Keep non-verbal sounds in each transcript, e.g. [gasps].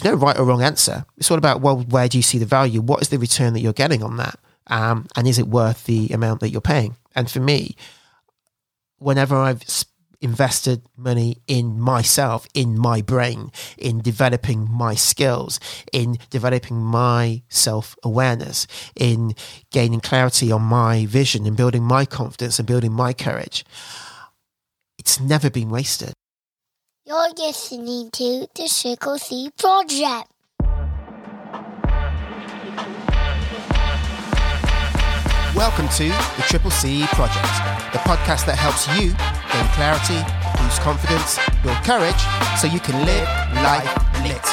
there's no right or wrong answer. It's all about, well, where do you see the value? What is the return that you're getting on that? Um, and is it worth the amount that you're paying? And for me, whenever I've invested money in myself, in my brain, in developing my skills, in developing my self awareness, in gaining clarity on my vision and building my confidence and building my courage. It's never been wasted. You're listening to the Triple C Project. Welcome to the Triple C Project, the podcast that helps you gain clarity, boost confidence, build courage, so you can live life lit.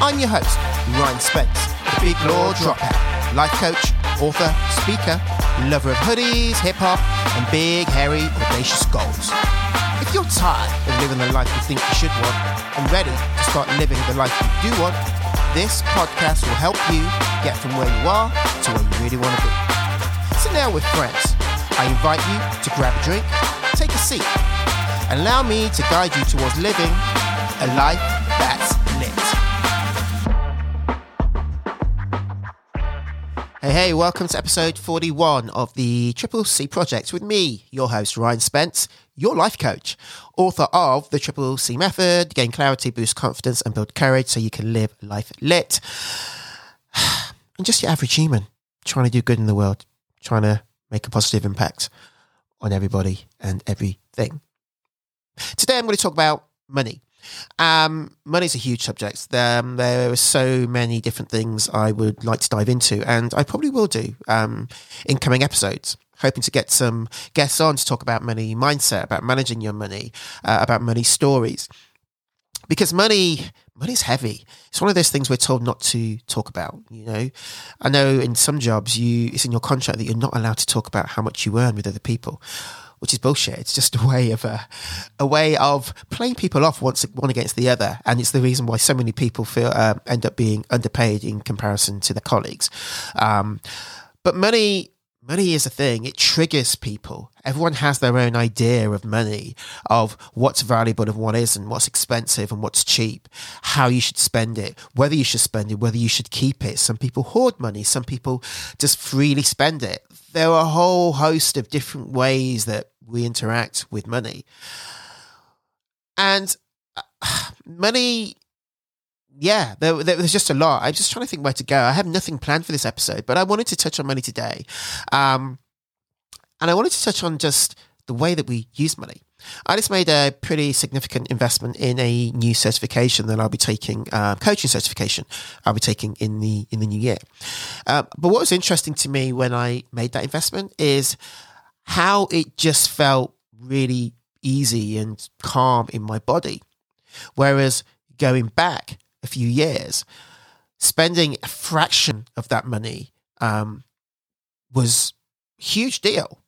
I'm your host, Ryan Spence, the big law dropout, life coach, author, speaker, lover of hoodies, hip hop, and big, hairy, audacious goals. If you're tired of living the life you think you should want and ready to start living the life you do want, this podcast will help you get from where you are to where you really want to be. Sit down with friends. I invite you to grab a drink, take a seat, and allow me to guide you towards living a life Hey, hey, welcome to episode 41 of the Triple C Project with me, your host, Ryan Spence, your life coach, author of The Triple C Method, Gain Clarity, Boost Confidence, and Build Courage so you can live life lit. [sighs] And just your average human trying to do good in the world trying to make a positive impact on everybody and everything. Today, I'm going to talk about money. Um, money is a huge subject. Um, there are so many different things I would like to dive into, and I probably will do um, in coming episodes. Hoping to get some guests on to talk about money mindset, about managing your money, uh, about money stories because money money's heavy. It's one of those things we're told not to talk about. You know, I know in some jobs you it's in your contract that you're not allowed to talk about how much you earn with other people, which is bullshit. It's just a way of a a way of playing people off once one against the other, and it's the reason why so many people feel uh, end up being underpaid in comparison to their colleagues. Um, but money money is a thing. It triggers people. Everyone has their own idea of money, of what's valuable and what isn't, what's expensive and what's cheap, how you should spend it, whether you should spend it, whether you should keep it. Some people hoard money. Some people just freely spend it. There are a whole host of different ways that we interact with money. And uh, [sighs] money yeah, there, there, was just a lot. I'm just trying to think where to go. I have nothing planned for this episode, but I wanted to touch on money today. Um, and I wanted to touch on just the way that we use money. I just made a pretty significant investment in a new certification that I'll be taking, uh, coaching certification. I'll be taking in the in the new year. Uh, but what was interesting to me when I made that investment is how it just felt really easy and calm in my body. Whereas going back a few years, spending a fraction of that money um, was huge deal.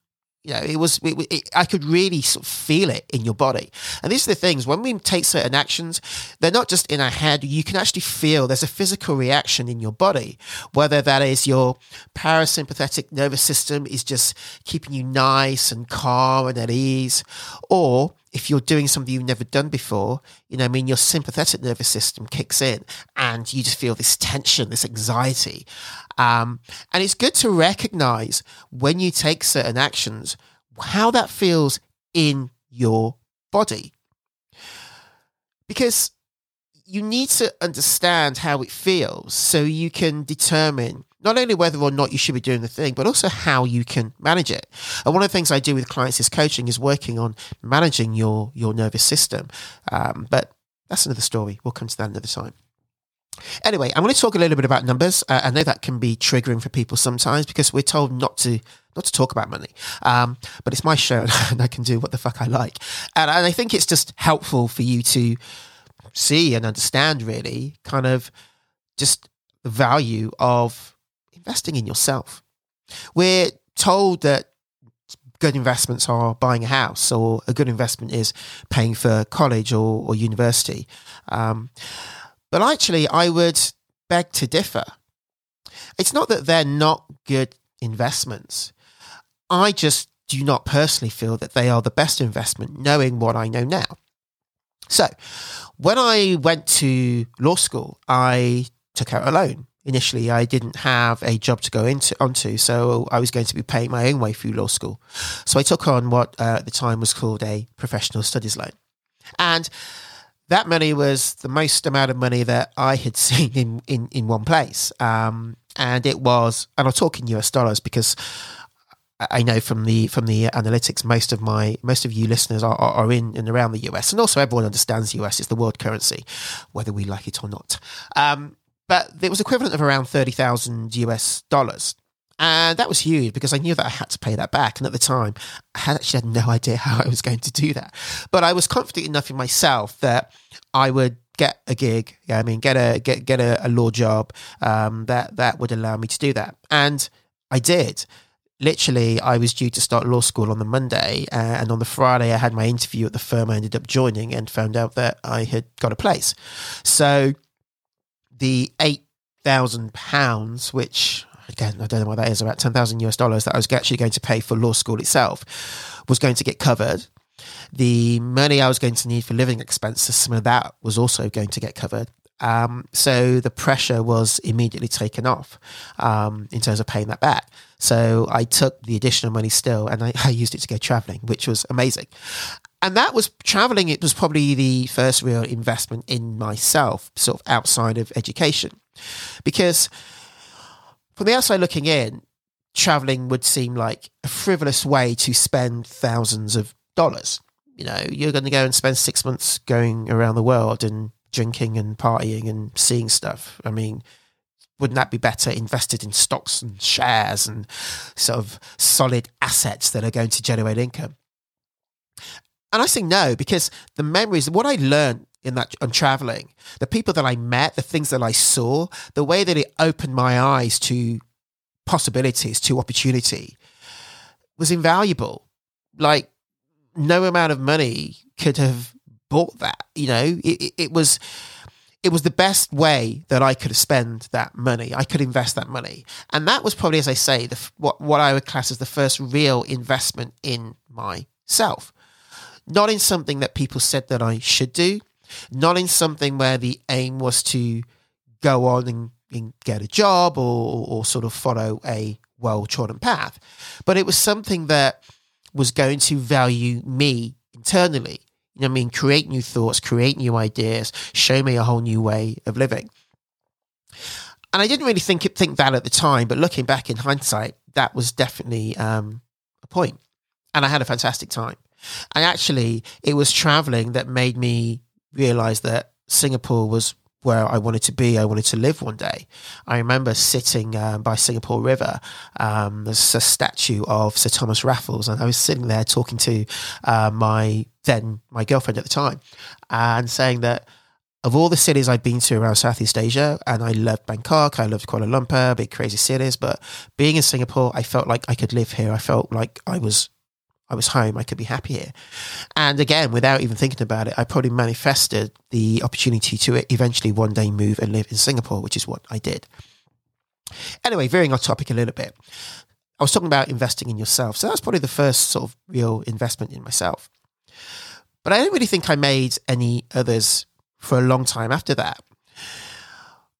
You know, it was. It, it, I could really sort of feel it in your body. And these are the things when we take certain actions, they're not just in our head. You can actually feel there's a physical reaction in your body, whether that is your parasympathetic nervous system is just keeping you nice and calm and at ease, or if you're doing something you've never done before, you know, I mean, your sympathetic nervous system kicks in and you just feel this tension, this anxiety. Um, and it's good to recognize when you take certain actions, how that feels in your body. Because you need to understand how it feels so you can determine not only whether or not you should be doing the thing, but also how you can manage it. And one of the things I do with clients is coaching is working on managing your your nervous system. Um, but that's another story. We'll come to that another time. Anyway, I'm going to talk a little bit about numbers. Uh, I know that can be triggering for people sometimes because we're told not to not to talk about money. Um, but it's my show [laughs] and I can do what the fuck I like. And, and I think it's just helpful for you to see and understand really kind of just the value of investing in yourself. We're told that good investments are buying a house, or a good investment is paying for college or, or university. Um, but actually, I would beg to differ. It's not that they're not good investments. I just do not personally feel that they are the best investment, knowing what I know now. So, when I went to law school, I took out a loan. Initially, I didn't have a job to go into onto, so I was going to be paying my own way through law school. So I took on what uh, at the time was called a professional studies loan, and that money was the most amount of money that I had [laughs] seen in in, in one place. Um, and it was, and I'm talking US dollars because I know from the from the analytics, most of my most of you listeners are, are, in and around the US, and also everyone understands US is the world currency, whether we like it or not. Um, but it was equivalent of around thirty thousand US dollars, and that was huge because I knew that I had to pay that back. And at the time, I had actually had no [laughs] idea how I was going to do that, but I was confident enough in myself that I would get a gig. Yeah, I mean, get a get get a, a law job um, that that would allow me to do that, and I did literally I was due to start law school on the Monday, uh, and on the Friday I had my interview at the firm I ended up joining and found out that I had got a place. So the eight thousand pounds, which again I don't know what that is, about ten thousand US dollars that I was actually going to pay for law school itself, was going to get covered. The money I was going to need for living expenses, some of that was also going to get covered. Um, so the pressure was immediately taken off um, in terms of paying that back. So I took the additional money still and I, [laughs] I used it to go traveling, which was amazing. And that was traveling, it was probably the first real investment in myself, sort of outside of education. Because from the outside looking in, traveling would seem like a frivolous way to spend thousands of dollars. You know, you're going to go and spend six months going around the world and drinking and partying and seeing stuff. I mean, wouldn't that be better invested in stocks and shares and sort of solid assets that are going to generate income? And I say no because the memories, what I learned in that on traveling, the people that I met, the things that I saw, the way that it opened my eyes to possibilities, to opportunity was invaluable. Like no amount of money could have bought that. You know, it, it, was it was the best way that I could spend that money. I could invest that money, and that was probably, as I say, the, what what I would class as the first real investment in myself. Not in something that people said that I should do, not in something where the aim was to go on and, and get a job or, or sort of follow a well trodden path, but it was something that was going to value me internally you know I mean? Create new thoughts, create new ideas, show me a whole new way of living. And I didn't really think think that at the time, but looking back in hindsight, that was definitely um, a point. And I had a fantastic time. And actually, it was traveling that made me realize that Singapore was where I wanted to be. I wanted to live one day. I remember sitting um, by Singapore River. Um, there's a statue of Sir Thomas Raffles, and I was sitting there talking to uh, my then my girlfriend at the time, and saying that of all the cities I've been to around Southeast Asia, and I loved Bangkok, I loved Kuala Lumpur, big crazy cities, but being in Singapore, I felt like I could live here. I felt like I was I was home, I could be happy here. And again, without even thinking about it, I probably manifested the opportunity to eventually one day move and live in Singapore, which is what I did. Anyway, veering off topic a little bit, I was talking about investing in yourself. So that's probably the first sort of real investment in myself. But I don't really think I made any others for a long time after that.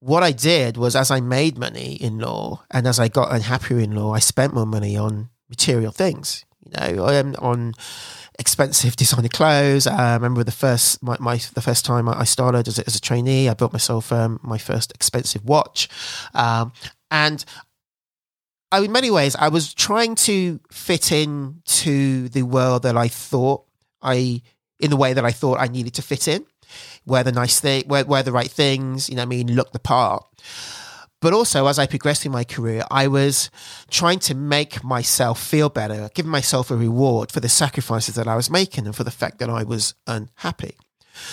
What I did was, as I made money in law and as I got unhappier in law, I spent more money on material things you know, I am on expensive designer clothes. I remember the first my, my the first time I started as a, as a trainee, I built myself um, my first expensive watch, um, and I, in many ways, I was trying to fit in to the world that I thought I in the way that I thought I needed to fit in, wear the nice thing, wear, wear the right things, you know, I mean, look the part. But also, as I progressed in my career, I was trying to make myself feel better, giving myself a reward for the sacrifices that I was making and for the fact that I was unhappy.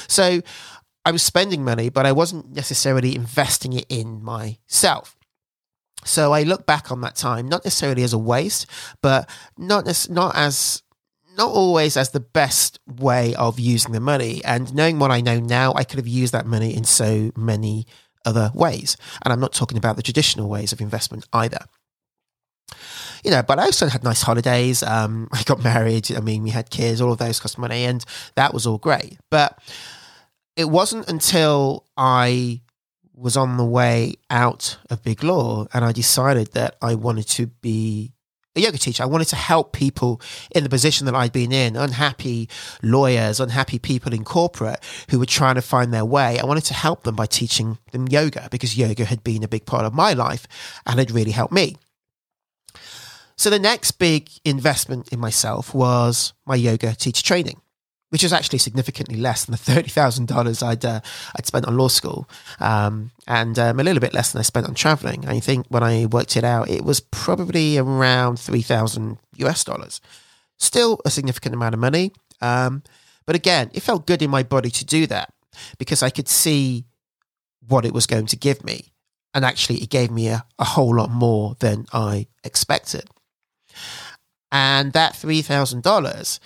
So I was spending money, but I wasn't necessarily investing it in myself. So I look back on that time, not necessarily as a waste, but not as, not as not always as the best way of using the money. And knowing what I know now, I could have used that money in so many other ways. And I'm not talking about the traditional ways of investment either. You know, but I also had nice holidays. Um, [laughs] I got married. I mean, we had kids. All of those cost money, and that was all great. But it wasn't until I was on the way out of Big Law and I decided that I wanted to be a yoga teacher. I wanted to help people in the position that I'd been in, unhappy lawyers, unhappy people in corporate who were trying to find their way. I wanted to help them by teaching them yoga because yoga had been a big part of my life and had really helped me. So the next big investment in myself was my yoga teacher training which is actually significantly less than the thirty thousand dollars I'd uh, I'd spent on law school, um, and um, a little bit less than I spent on traveling. I think when I worked it out, it was probably around three thousand US dollars. Still a significant amount of money, um, but again, it felt good in my body to do that because I could see what it was going to give me, and actually, it gave me a, a whole lot more than I expected. And that three thousand dollars,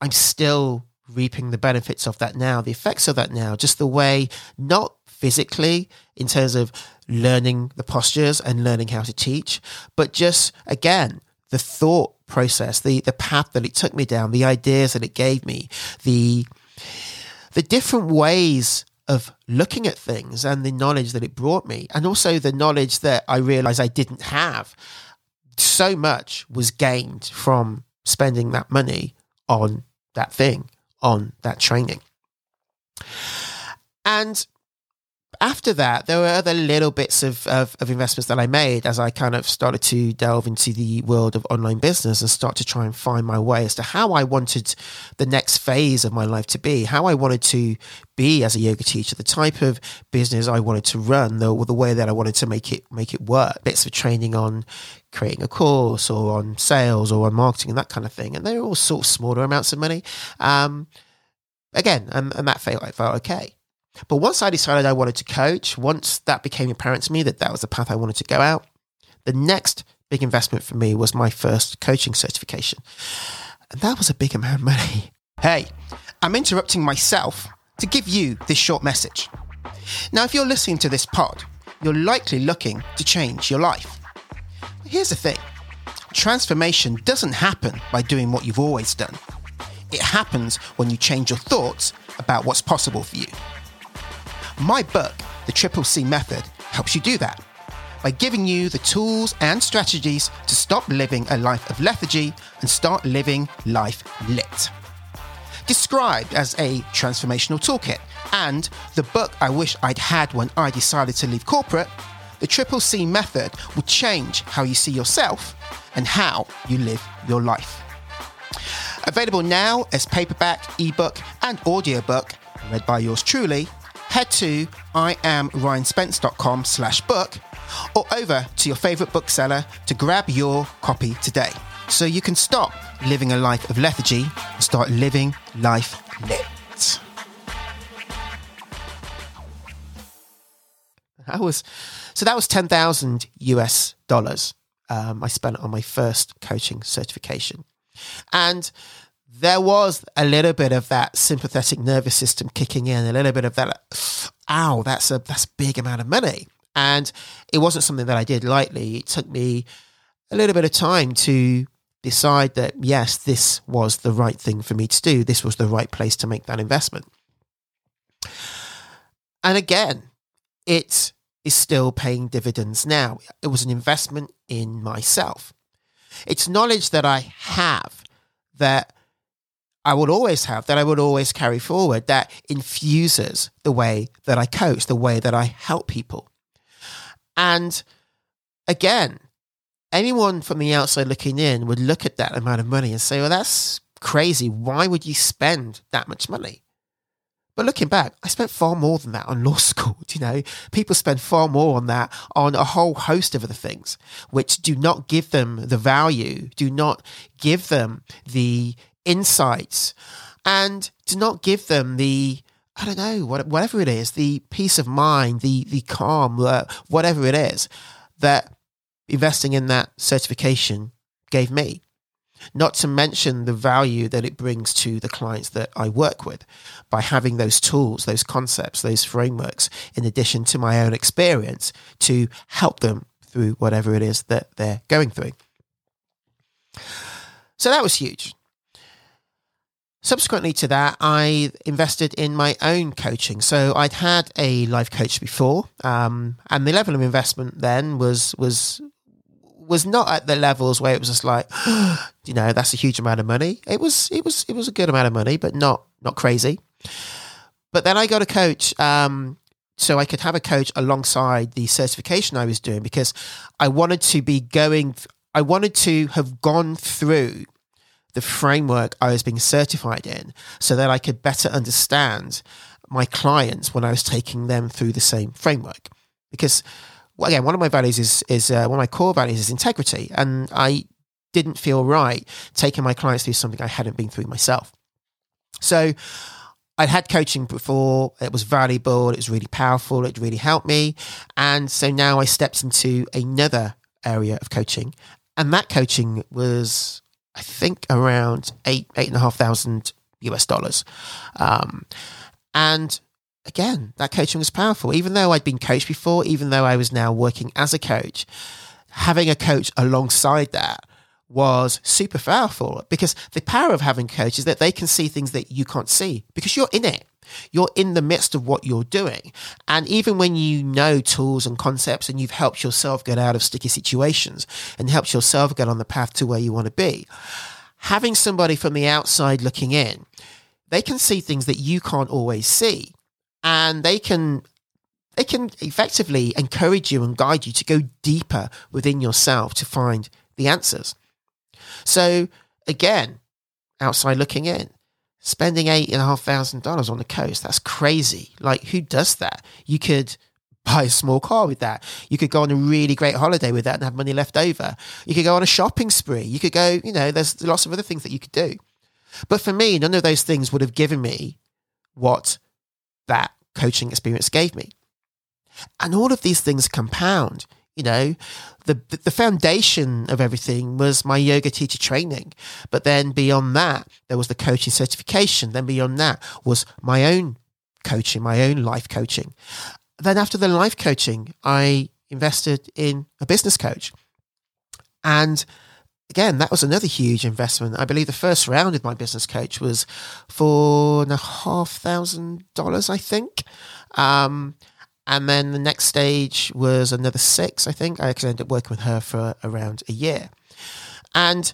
I'm still reaping the benefits of that now, the effects of that now, just the way, not physically in terms of learning the postures and learning how to teach, but just again, the thought process, the, the path that it took me down, the ideas that it gave me, the, the different ways of looking at things and the knowledge that it brought me, and also the knowledge that I realized I didn't have. So much was gained from spending that money on that thing on that training. And after that, there were other little bits of, of, of, investments that I made as I kind of started to delve into the world of online business and start to try and find my way as to how I wanted the next phase of my life to be, how I wanted to be as a yoga teacher, the type of business I wanted to run, the, the way that I wanted to make it make it work. Bits of training on creating a course or on sales or on marketing and that kind of thing. And they're all sort of smaller amounts of money. Um, again, and, and that felt, like felt okay. But once I decided I wanted to coach, once that became apparent to me that that was the path I wanted to go out, the next big investment for me was my first coaching certification. And that was a big amount of money. [laughs] Hey, I'm interrupting myself to give you this short message. Now, if you're listening to this pod, you're likely looking to change your life. Here's the thing transformation doesn't happen by doing what you've always done, it happens when you change your thoughts about what's possible for you. My book, The Triple C Method, helps you do that by giving you the tools and strategies to stop living a life of lethargy and start living life lit. Described as a transformational toolkit and the book I wish I'd had when I decided to leave corporate, the Triple C Method will change how you see yourself and how you live your life. Available now as paperback, ebook, and audiobook, read by yours truly head to iamryanspence.com slash book or over to your favourite bookseller to grab your copy today so you can stop living a life of lethargy and start living life lit. That was so that was 10,000 US dollars um, I spent on my first coaching certification. And there was a little bit of that sympathetic nervous system kicking in, a little bit of that, ow, that's a that's a big amount of money. And it wasn't something that I did lightly. It took me a little bit of time to decide that yes, this was the right thing for me to do. This was the right place to make that investment. And again, it is still paying dividends now. It was an investment in myself. It's knowledge that I have that I would always have, that I would always carry forward, that infuses the way that I coach, the way that I help people. And again, anyone from the outside looking in would look at that amount of money and say, well, that's crazy. Why would you spend that much money? But looking back, I spent far more than that on [laughs] law school. You know, people spend far more on that on a whole host of other things, which do not give them the value, do not give them the insights and do not give them the I don't know whatever it is the peace of mind the the calm whatever it is that investing in that certification gave me not to mention the value that it brings to the clients that I work with by having those tools, those concepts, those frameworks, in addition to my own experience to help them through whatever it is that they're going through. So that was huge. subsequently to that, I invested in my own coaching. So I'd had a life coach before, um, and the level of investment then was was was not at the levels where it was just like, [gasps] you know, that's a huge amount of money. It was it was it was a good amount of money, but not not crazy. But then I got a coach. Um, so I could have a coach alongside the certification I was doing because I wanted to be going, I wanted to have gone through the framework I was being certified in so that I could better understand my clients when I was taking them through the same framework. Because, well, again, one of my values is, is uh, one of my core values is integrity. And I didn't feel right taking my clients through something I hadn't been through myself. So I'd had coaching before. It was valuable. It was really powerful. It really helped me. And so now I stepped into another area of coaching. And that coaching was, I think, around eight, eight and a half thousand US dollars. Um, and again, that coaching was powerful. Even though I'd been coached before, even though I was now working as a coach, having a coach alongside that was super powerful because the power of having coaches is that they can see things that you can't see because you're in it. You're in the midst of what you're doing. And even when you know tools and concepts and you've helped yourself get out of sticky situations and helped yourself get on the path to where you want to be, having somebody from the outside looking in, they can see things that you can't always see. And they can they can effectively encourage you and guide you to go deeper within yourself to find the answers. So again, outside looking in, spending eight and a half thousand dollars on the coast, that's crazy. Like who does that? You could [laughs] buy a small car with that. You could go on a really great holiday with that and have money left over. You could go on a shopping spree. You could go, you know, there's lots of other things that you could do. But for me, none of those things would have given me what that coaching experience gave me. And all of these things compound you know, the the foundation of everything was my yoga teacher training. But then beyond that, there was the coaching certification. Then beyond that was my own coaching, my own life coaching. Then after the life coaching, I invested in a business coach. And again, that was another huge investment. I believe the first round with my business coach was four and a half thousand dollars, I think. Um, and then the next stage was another six, I think. I actually ended up working with her for around a year. And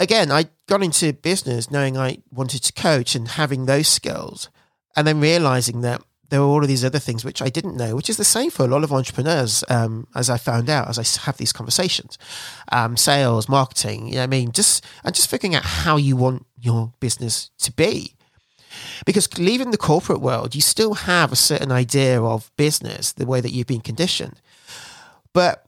again, I got into business knowing I wanted to coach and having those skills, and then realizing that there were all of these other things which I didn't know, which is the same for a lot of entrepreneurs, um, as I found out as I have these conversations. Um, sales, marketing, you know I mean? Just and just figuring out how you want your business to be. Because leaving the corporate world, you still have a certain idea of business, the way that you've been conditioned. But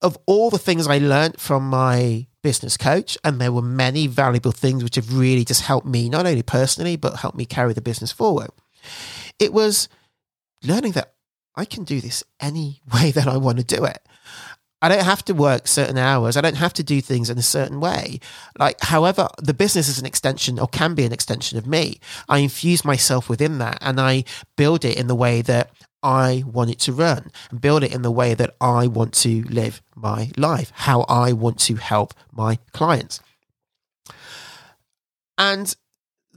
of all the things I learned from my business coach, and there were many valuable things which have really just helped me, not only personally, but helped me carry the business forward. It was learning that I can do this any [laughs] way that I want to do it. I don't have to work certain hours. I don't have to do things in a certain way. Like, however, the business is an extension or can be an extension of me. I infuse myself within that and I build it in the way that I want it to run and build it in the way that I want to live my life, how I want to help my clients. And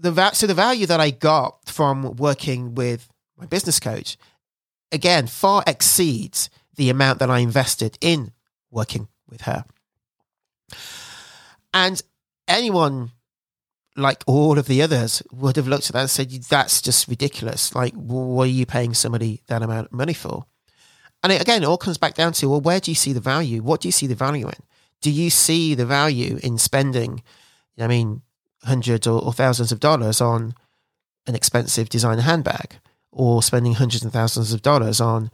the so the value that I got from working with my business coach again far exceeds the amount that I invested in working with her. And anyone, like all of the others, would have looked at that and said, That's just ridiculous. Like, what are you paying somebody that amount of money for? And it, again, it all comes back down to, well, where do you see the value? What do you see the value in? Do you see the value in spending, I mean, hundreds or, or thousands of dollars on an expensive designer handbag or spending hundreds and thousands of dollars on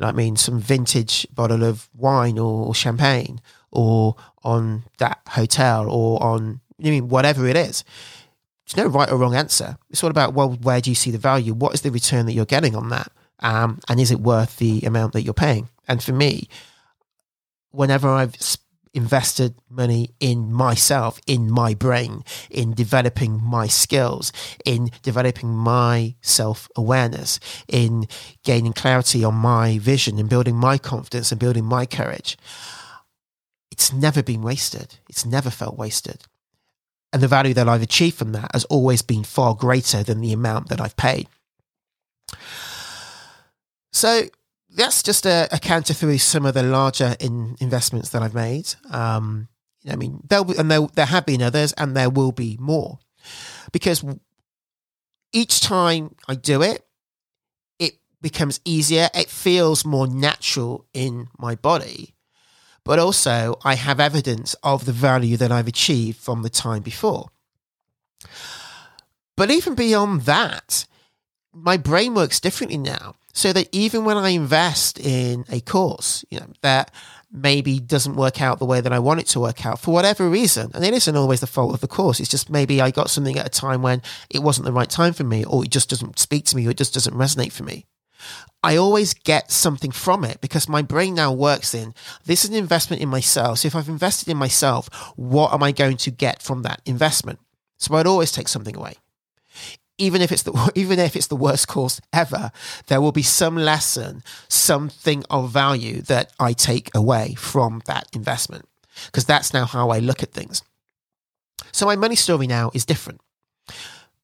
I mean, some vintage bottle of wine or, champagne, or on that hotel, or on I mean whatever it is. There's no right or wrong answer. It's all about well, where do you see the value? What is the return that you're getting on that? Um, and is it worth the amount that you're paying? And for me, whenever I've invested money in myself, in my brain, in developing my skills, in developing my self awareness, in gaining clarity on my vision in building my confidence and building my courage. It's never been wasted. It's never felt wasted. and the value that I've achieved from that has always been far greater than the amount that I've paid. So that's just a, a counter through some of the larger in, investments that I've made. Um, I mean, there and there, there have been others, and there will be more, because each time I do it, it becomes easier. It feels more natural in my body, but also I have evidence of the value that I've achieved from the time before. But even beyond that, my brain works differently now. So that even when I invest in a course, you know, that maybe doesn't work out the way that I want it to work out for whatever reason. And it isn't always the fault of the course. It's just maybe I got something at a time when it wasn't the right time for me, or it just doesn't speak to me, or it just doesn't resonate for me. I always get something from it because my brain now works in this is an investment in myself. So if I've invested in myself, what am I going to get from that investment? So I'd always take something away even if it's the [laughs] even if it's the worst course ever, there will be some lesson, something of value that I take away from that investment because that's now how I look at things. So my money story now is different.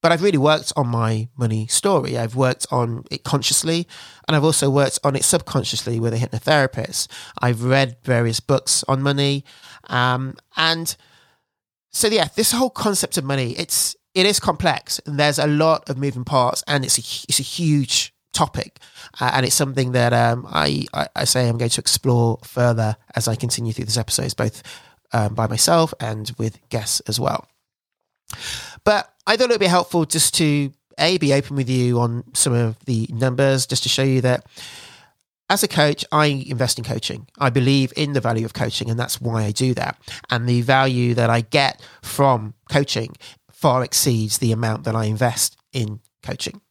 But I've really worked on my money story. I've worked on it consciously and I've also worked on it subconsciously with a hypnotherapist. I've read various books on money. Um, and so, yeah, this whole concept of money, it's it is complex there's a lot of moving parts and it's a, it's a huge topic uh, and it's something that um, I, I, I, say I'm going to explore further as I continue through this episodes, both um, by myself and with guests as well. But I thought it would be helpful just to a be open with you on some of the numbers, just to show you that as a coach, I invest in coaching. I believe in the value of coaching, and that's why I do that. And the value that I get from coaching far exceeds the amount that I invest in coaching.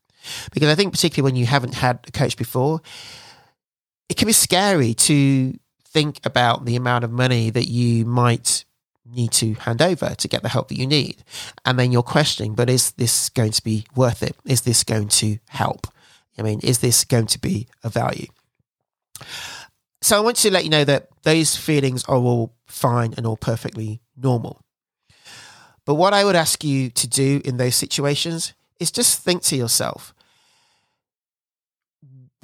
Because I think, particularly when you haven't had a coach before, it can be scary to think about the amount of money that you might need to hand over to get the help that you need. And then you're questioning, but is this going to be worth it? Is this going to help? I mean, is this going to be a value? So I want to let you know that those feelings are all fine and all perfectly normal. But what I would ask you to do in those situations is just think to yourself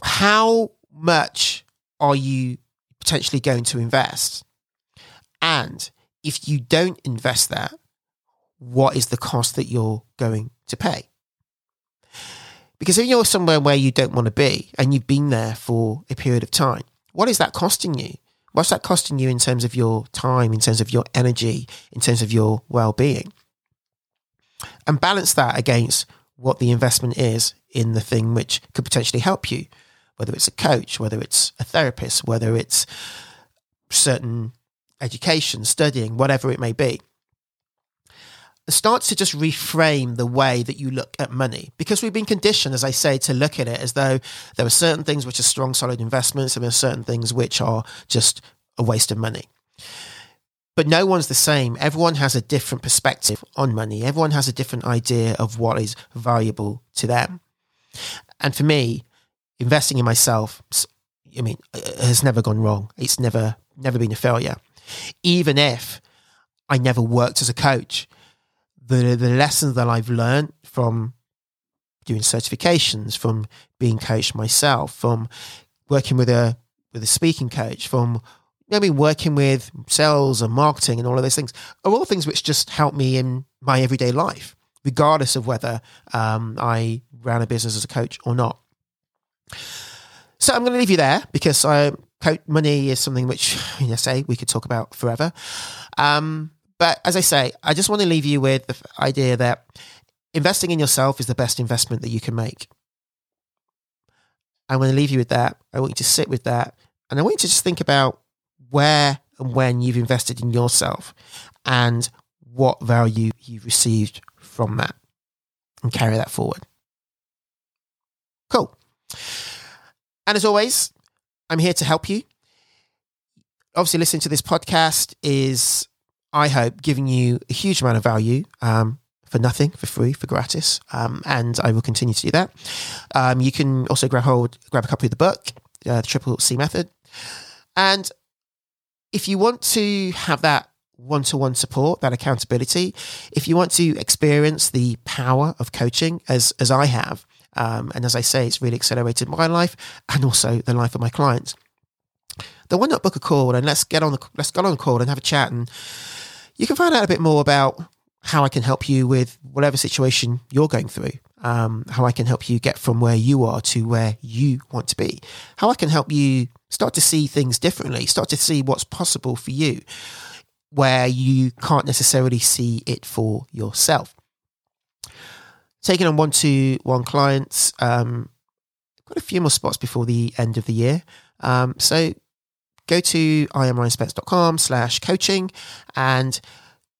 how much are you potentially going to invest? And if you don't invest that, what is the cost that you're going to pay? Because if you're somewhere where you don't want to be and you've been there for a period of time, what is that costing you? What's that costing you in terms of your time, in terms of your energy, in terms of your well being? And balance that against what the investment is in the thing which could potentially help you, whether it's a coach, whether it's a therapist, whether it's certain education, studying, whatever it may be. Start to just reframe the way that you look at money because we've been conditioned, as I say, to look at it as though there are certain things which are strong, solid investments, and there are certain things which are just a waste of money. But no one's the same. Everyone has a different perspective on money. Everyone has a different idea of what is valuable to them. And for me, investing in myself, I mean, uh, uh, has never gone wrong. It's never, never been a failure. Even if I never worked as a coach, the the lessons that I've learned from doing certifications, from being coached myself, from working with a with a speaking coach, from I mean, working with sales and marketing and all of those things are all things which just help me in my everyday life, regardless of whether um, I ran a business as a coach or not. So I'm going to leave you there because I, money is something which, you know, say we could talk about forever. Um, but as I say, I just want to leave you with the idea that investing in yourself is the best investment that you can make. I'm going to leave you with that. I want you to sit with that. And I want you to just think about where and when you've invested in yourself and what value you've received from that and carry that forward. Cool. And as always, I'm here to help you. Obviously, listening to this podcast is, I hope, giving you a huge amount of value um, for nothing, for free, for gratis. Um, and I will continue to do that. Um, you can also grab hold, grab a copy of the book, uh, the Triple C Method. And if you want to have that one to one support, that accountability, if you want to experience the power of coaching as, as I have, um, and as I say, it's really accelerated my life and also the life of my clients. Then why not book a call and let's get on the let's get on the call and have a chat and you can find out a bit more about how I can help you with whatever situation you're going through. Um, how I can help you get from where you are to where you want to be. How I can help you start to see things differently, start to see what's possible for you where you can't necessarily see it for yourself. Taking on one to one clients, um, got a few more spots before the end of the year. Um, so go to iamryanspence.com slash coaching and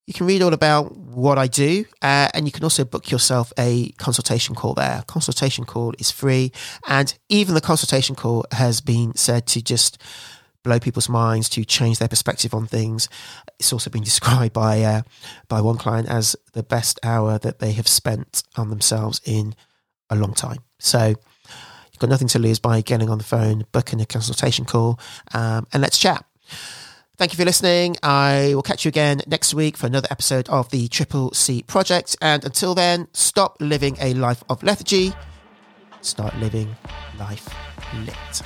you can read all about what I do, uh, and you can also book yourself a consultation call there. Consultation call is free, and even the consultation call has been said to just blow people's minds, to change their perspective on things. It's also been [laughs] described by uh, by one client as the best hour that they have spent on themselves in a long time. So got nothing to lose by getting on the phone, booking a consultation call, um, and let's chat. Thank you for listening. I will catch you again next week for another episode of the Triple C Project. And until then, stop living a life of lethargy. Start living life lit.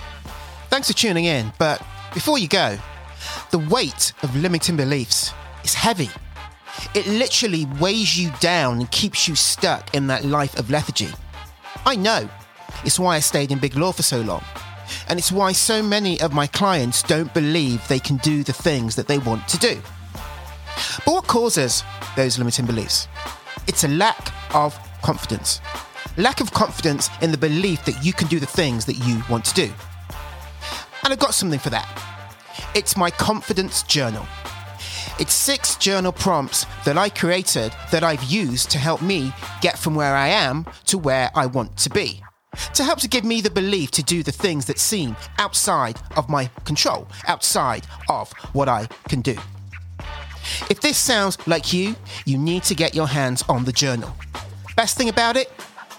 Thanks for tuning in. But before you go, the weight of limiting beliefs is heavy. It literally weighs you down and keeps you stuck in that life of lethargy. I know. It's why I stayed in big law for so long. And it's why so many of my clients don't believe they can do the things that they want to do. But what causes those limiting beliefs? It's a lack of confidence. Lack of confidence in the belief that you can do the things that you want to do. And I've got something for that. It's my confidence journal. It's six journal prompts that I created that I've used to help me get from where I am to where I want to be to help to give me the belief to do the things that seem outside of my control, outside of what I can do. If this sounds like you, you need to get your hands on the journal. Best thing about it,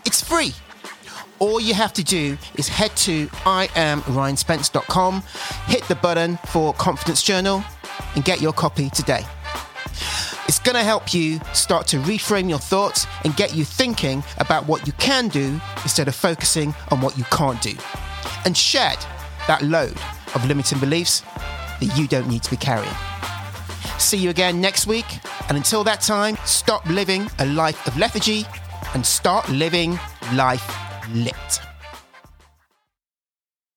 it's free. All you have to do is head to iamryanspence.com, hit the button for Confidence Journal, and get your copy today. It's going to help you start to reframe your thoughts and get you thinking about what you can do instead of focusing on what you can't do. And shed that load of limiting beliefs that you don't need to be carrying. See you again next week. And until that time, stop living a life of lethargy and start living life lit.